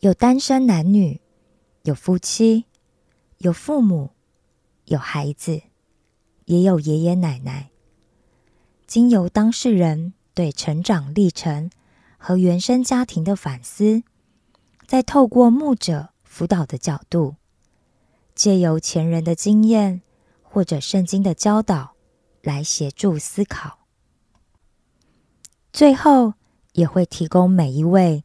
有单身男女，有夫妻，有父母，有孩子，也有爷爷奶奶。经由当事人对成长历程和原生家庭的反思，再透过牧者辅导的角度，借由前人的经验或者圣经的教导来协助思考。最后也会提供每一位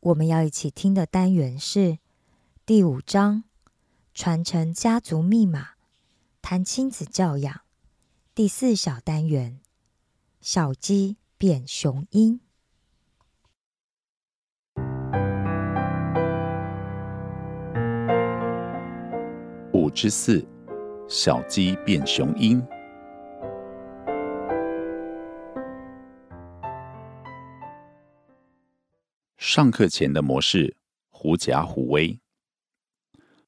我们要一起听的单元是第五章“传承家族密码”，谈亲子教养。第四小单元“小鸡变雄鹰”。五之四，小鸡变雄鹰。上课前的模式，狐假虎威。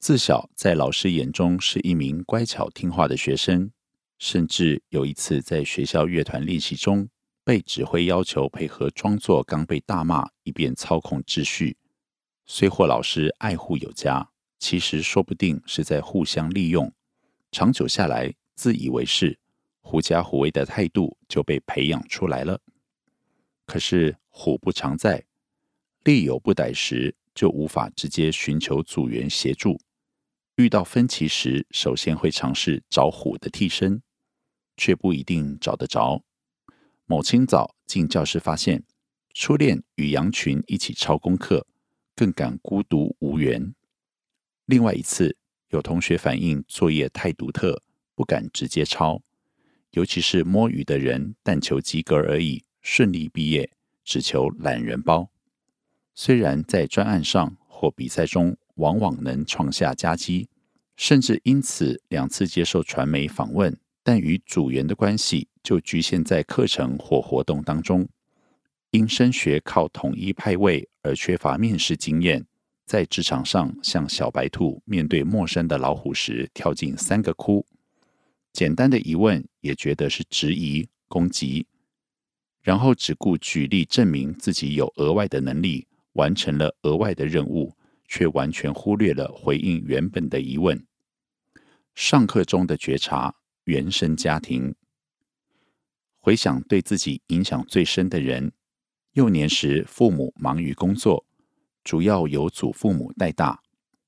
自小在老师眼中是一名乖巧听话的学生，甚至有一次在学校乐团练习中，被指挥要求配合装作刚被大骂，以便操控秩序。虽获老师爱护有加，其实说不定是在互相利用。长久下来，自以为是、狐假虎威的态度就被培养出来了。可是虎不常在。力有不逮时，就无法直接寻求组员协助。遇到分歧时，首先会尝试找虎的替身，却不一定找得着。某清早进教室，发现初恋与羊群一起抄功课，更感孤独无缘。另外一次，有同学反映作业太独特，不敢直接抄，尤其是摸鱼的人，但求及格而已，顺利毕业，只求懒人包。虽然在专案上或比赛中往往能创下佳绩，甚至因此两次接受传媒访问，但与组员的关系就局限在课程或活动当中。因升学靠统一派位而缺乏面试经验，在职场上像小白兔面对陌生的老虎时跳进三个窟。简单的疑问也觉得是质疑攻击，然后只顾举例证明自己有额外的能力。完成了额外的任务，却完全忽略了回应原本的疑问。上课中的觉察，原生家庭。回想对自己影响最深的人，幼年时父母忙于工作，主要由祖父母带大，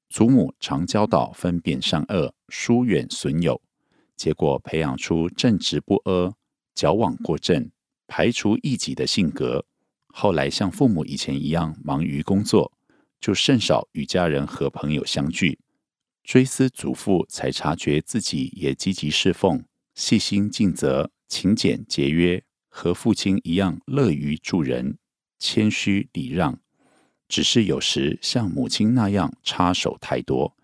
祖母常教导分辨善恶，疏远损友，结果培养出正直不阿、矫枉过正、排除异己的性格。后来像父母以前一样忙于工作，就甚少与家人和朋友相聚。追思祖父，才察觉自己也积极侍奉、细心尽责、勤俭节约，和父亲一样乐于助人、谦虚礼让。只是有时像母亲那样插手太多，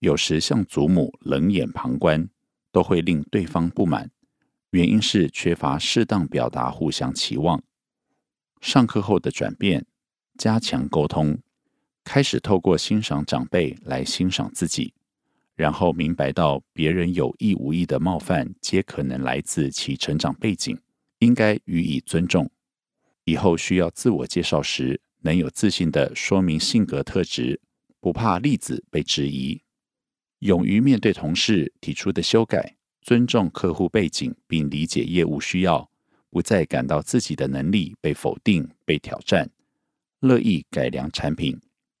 有时像祖母冷眼旁观，都会令对方不满。原因是缺乏适当表达互相期望。上课后的转变，加强沟通，开始透过欣赏长辈来欣赏自己，然后明白到别人有意无意的冒犯，皆可能来自其成长背景，应该予以尊重。以后需要自我介绍时，能有自信的说明性格特质，不怕例子被质疑，勇于面对同事提出的修改，尊重客户背景，并理解业务需要，不再感到自己的能力被否定、被挑战，乐意改良产品，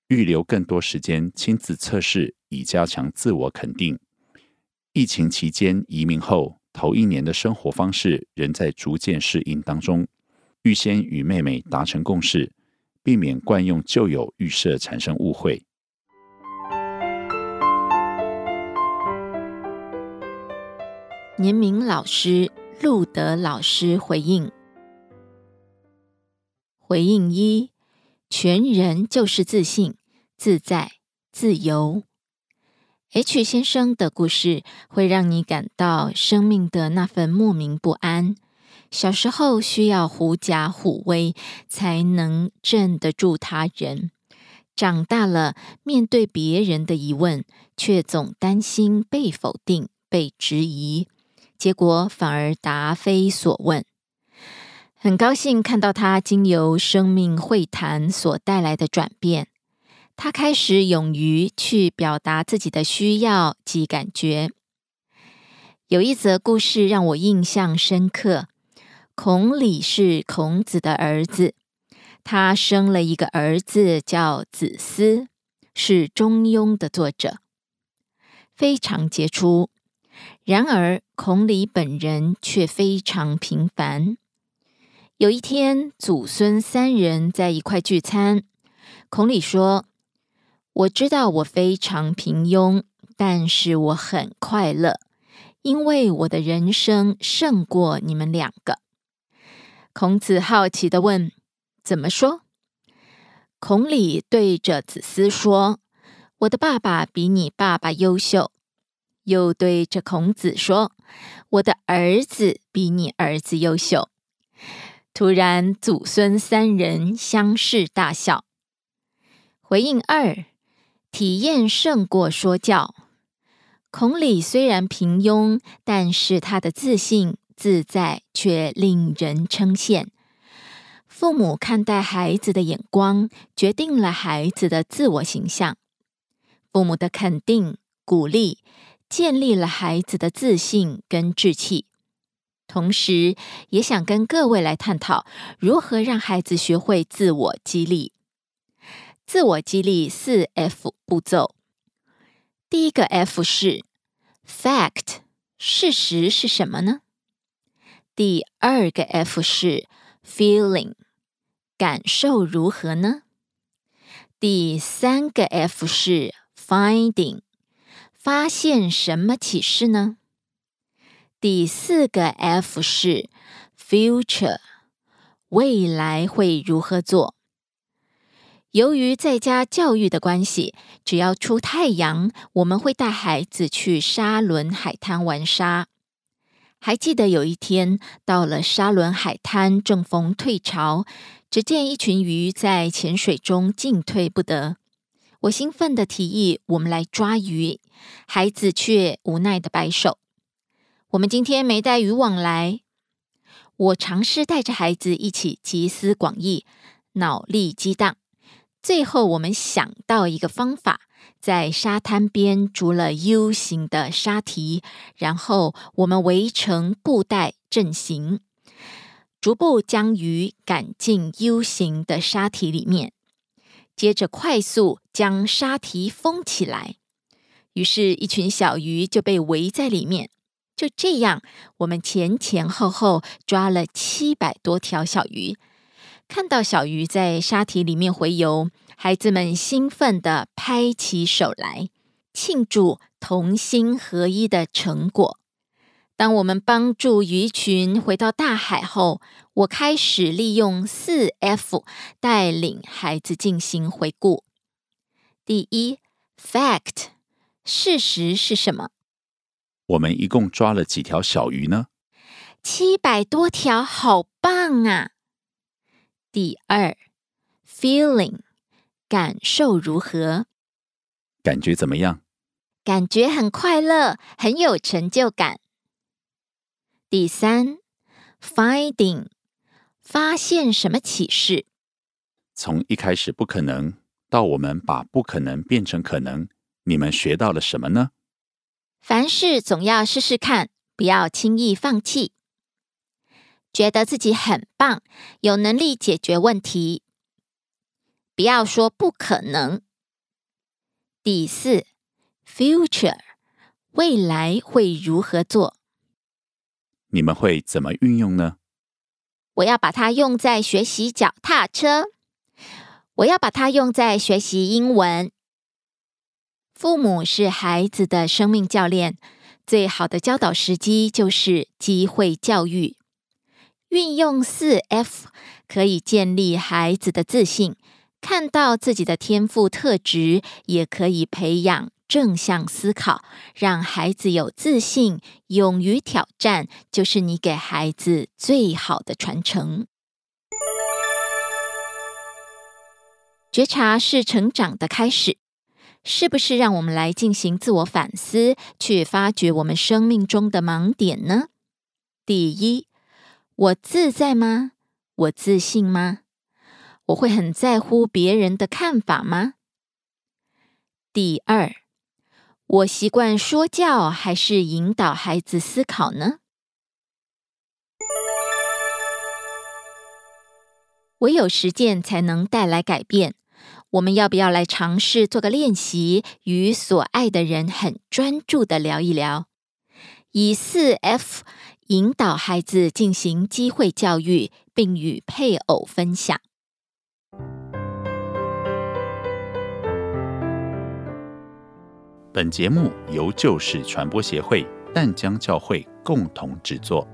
预留更多时间亲自测试，以加强自我肯定。疫情期间移民后头一年的生活方式仍在逐渐适应当中，预先与妹妹达成共识。避免惯用旧有预设产生误会。年明老师路德老师回应：回应一，全人就是自信、自在、自由。H 先生的故事会让你感到生命的那份莫名不安。小时候需要狐假虎威才能镇得住他人，长大了面对别人的疑问，却总担心被否定、被质疑，结果反而答非所问。很高兴看到他经由生命会谈所带来的转变，他开始勇于去表达自己的需要及感觉。有一则故事让我印象深刻。孔鲤是孔子的儿子，他生了一个儿子叫子思，是《中庸》的作者，非常杰出。然而，孔鲤本人却非常平凡。有一天，祖孙三人在一块聚餐，孔鲤说：“我知道我非常平庸，但是我很快乐，因为我的人生胜过你们两个。”孔子好奇的问：“怎么说？”孔鲤对着子思说：“我的爸爸比你爸爸优秀。”又对着孔子说：“我的儿子比你儿子优秀。”突然，祖孙三人相视大笑。回应二：体验胜过说教。孔鲤虽然平庸，但是他的自信。自在却令人称羡。父母看待孩子的眼光，决定了孩子的自我形象。父母的肯定、鼓励，建立了孩子的自信跟志气。同时，也想跟各位来探讨如何让孩子学会自我激励。自我激励四 F 步骤。第一个 F 是 Fact，事实是什么呢？第二个 F 是 feeling，感受如何呢？第三个 F 是 finding，发现什么启示呢？第四个 F 是 future，未来会如何做？由于在家教育的关系，只要出太阳，我们会带孩子去沙轮海滩玩沙。还记得有一天，到了沙伦海滩，正逢退潮，只见一群鱼在浅水中进退不得。我兴奋的提议：“我们来抓鱼。”孩子却无奈的摆手：“我们今天没带渔网来。”我尝试带着孩子一起集思广益，脑力激荡，最后我们想到一个方法。在沙滩边筑了 U 型的沙堤，然后我们围成布袋阵型，逐步将鱼赶进 U 型的沙堤里面。接着快速将沙堤封起来，于是，一群小鱼就被围在里面。就这样，我们前前后后抓了七百多条小鱼。看到小鱼在沙堤里面回游。孩子们兴奋地拍起手来，庆祝同心合一的成果。当我们帮助鱼群回到大海后，我开始利用四 F 带领孩子进行回顾。第一，Fact，事实是什么？我们一共抓了几条小鱼呢？七百多条，好棒啊！第二，Feeling。感受如何？感觉怎么样？感觉很快乐，很有成就感。第三，finding，发现什么启示？从一开始不可能到我们把不可能变成可能，你们学到了什么呢？凡事总要试试看，不要轻易放弃。觉得自己很棒，有能力解决问题，不要说不可能。第四，future，未来会如何做？你们会怎么运用呢？我要把它用在学习脚踏车，我要把它用在学习英文。父母是孩子的生命教练，最好的教导时机就是机会教育。运用四 F 可以建立孩子的自信，看到自己的天赋特质，也可以培养正向思考，让孩子有自信、勇于挑战，就是你给孩子最好的传承。觉察是成长的开始，是不是？让我们来进行自我反思，去发掘我们生命中的盲点呢？第一。我自在吗？我自信吗？我会很在乎别人的看法吗？第二，我习惯说教还是引导孩子思考呢？唯有实践才能带来改变。我们要不要来尝试做个练习，与所爱的人很专注的聊一聊？以四 F。引导孩子进行机会教育，并与配偶分享。本节目由旧事传播协会淡江教会共同制作。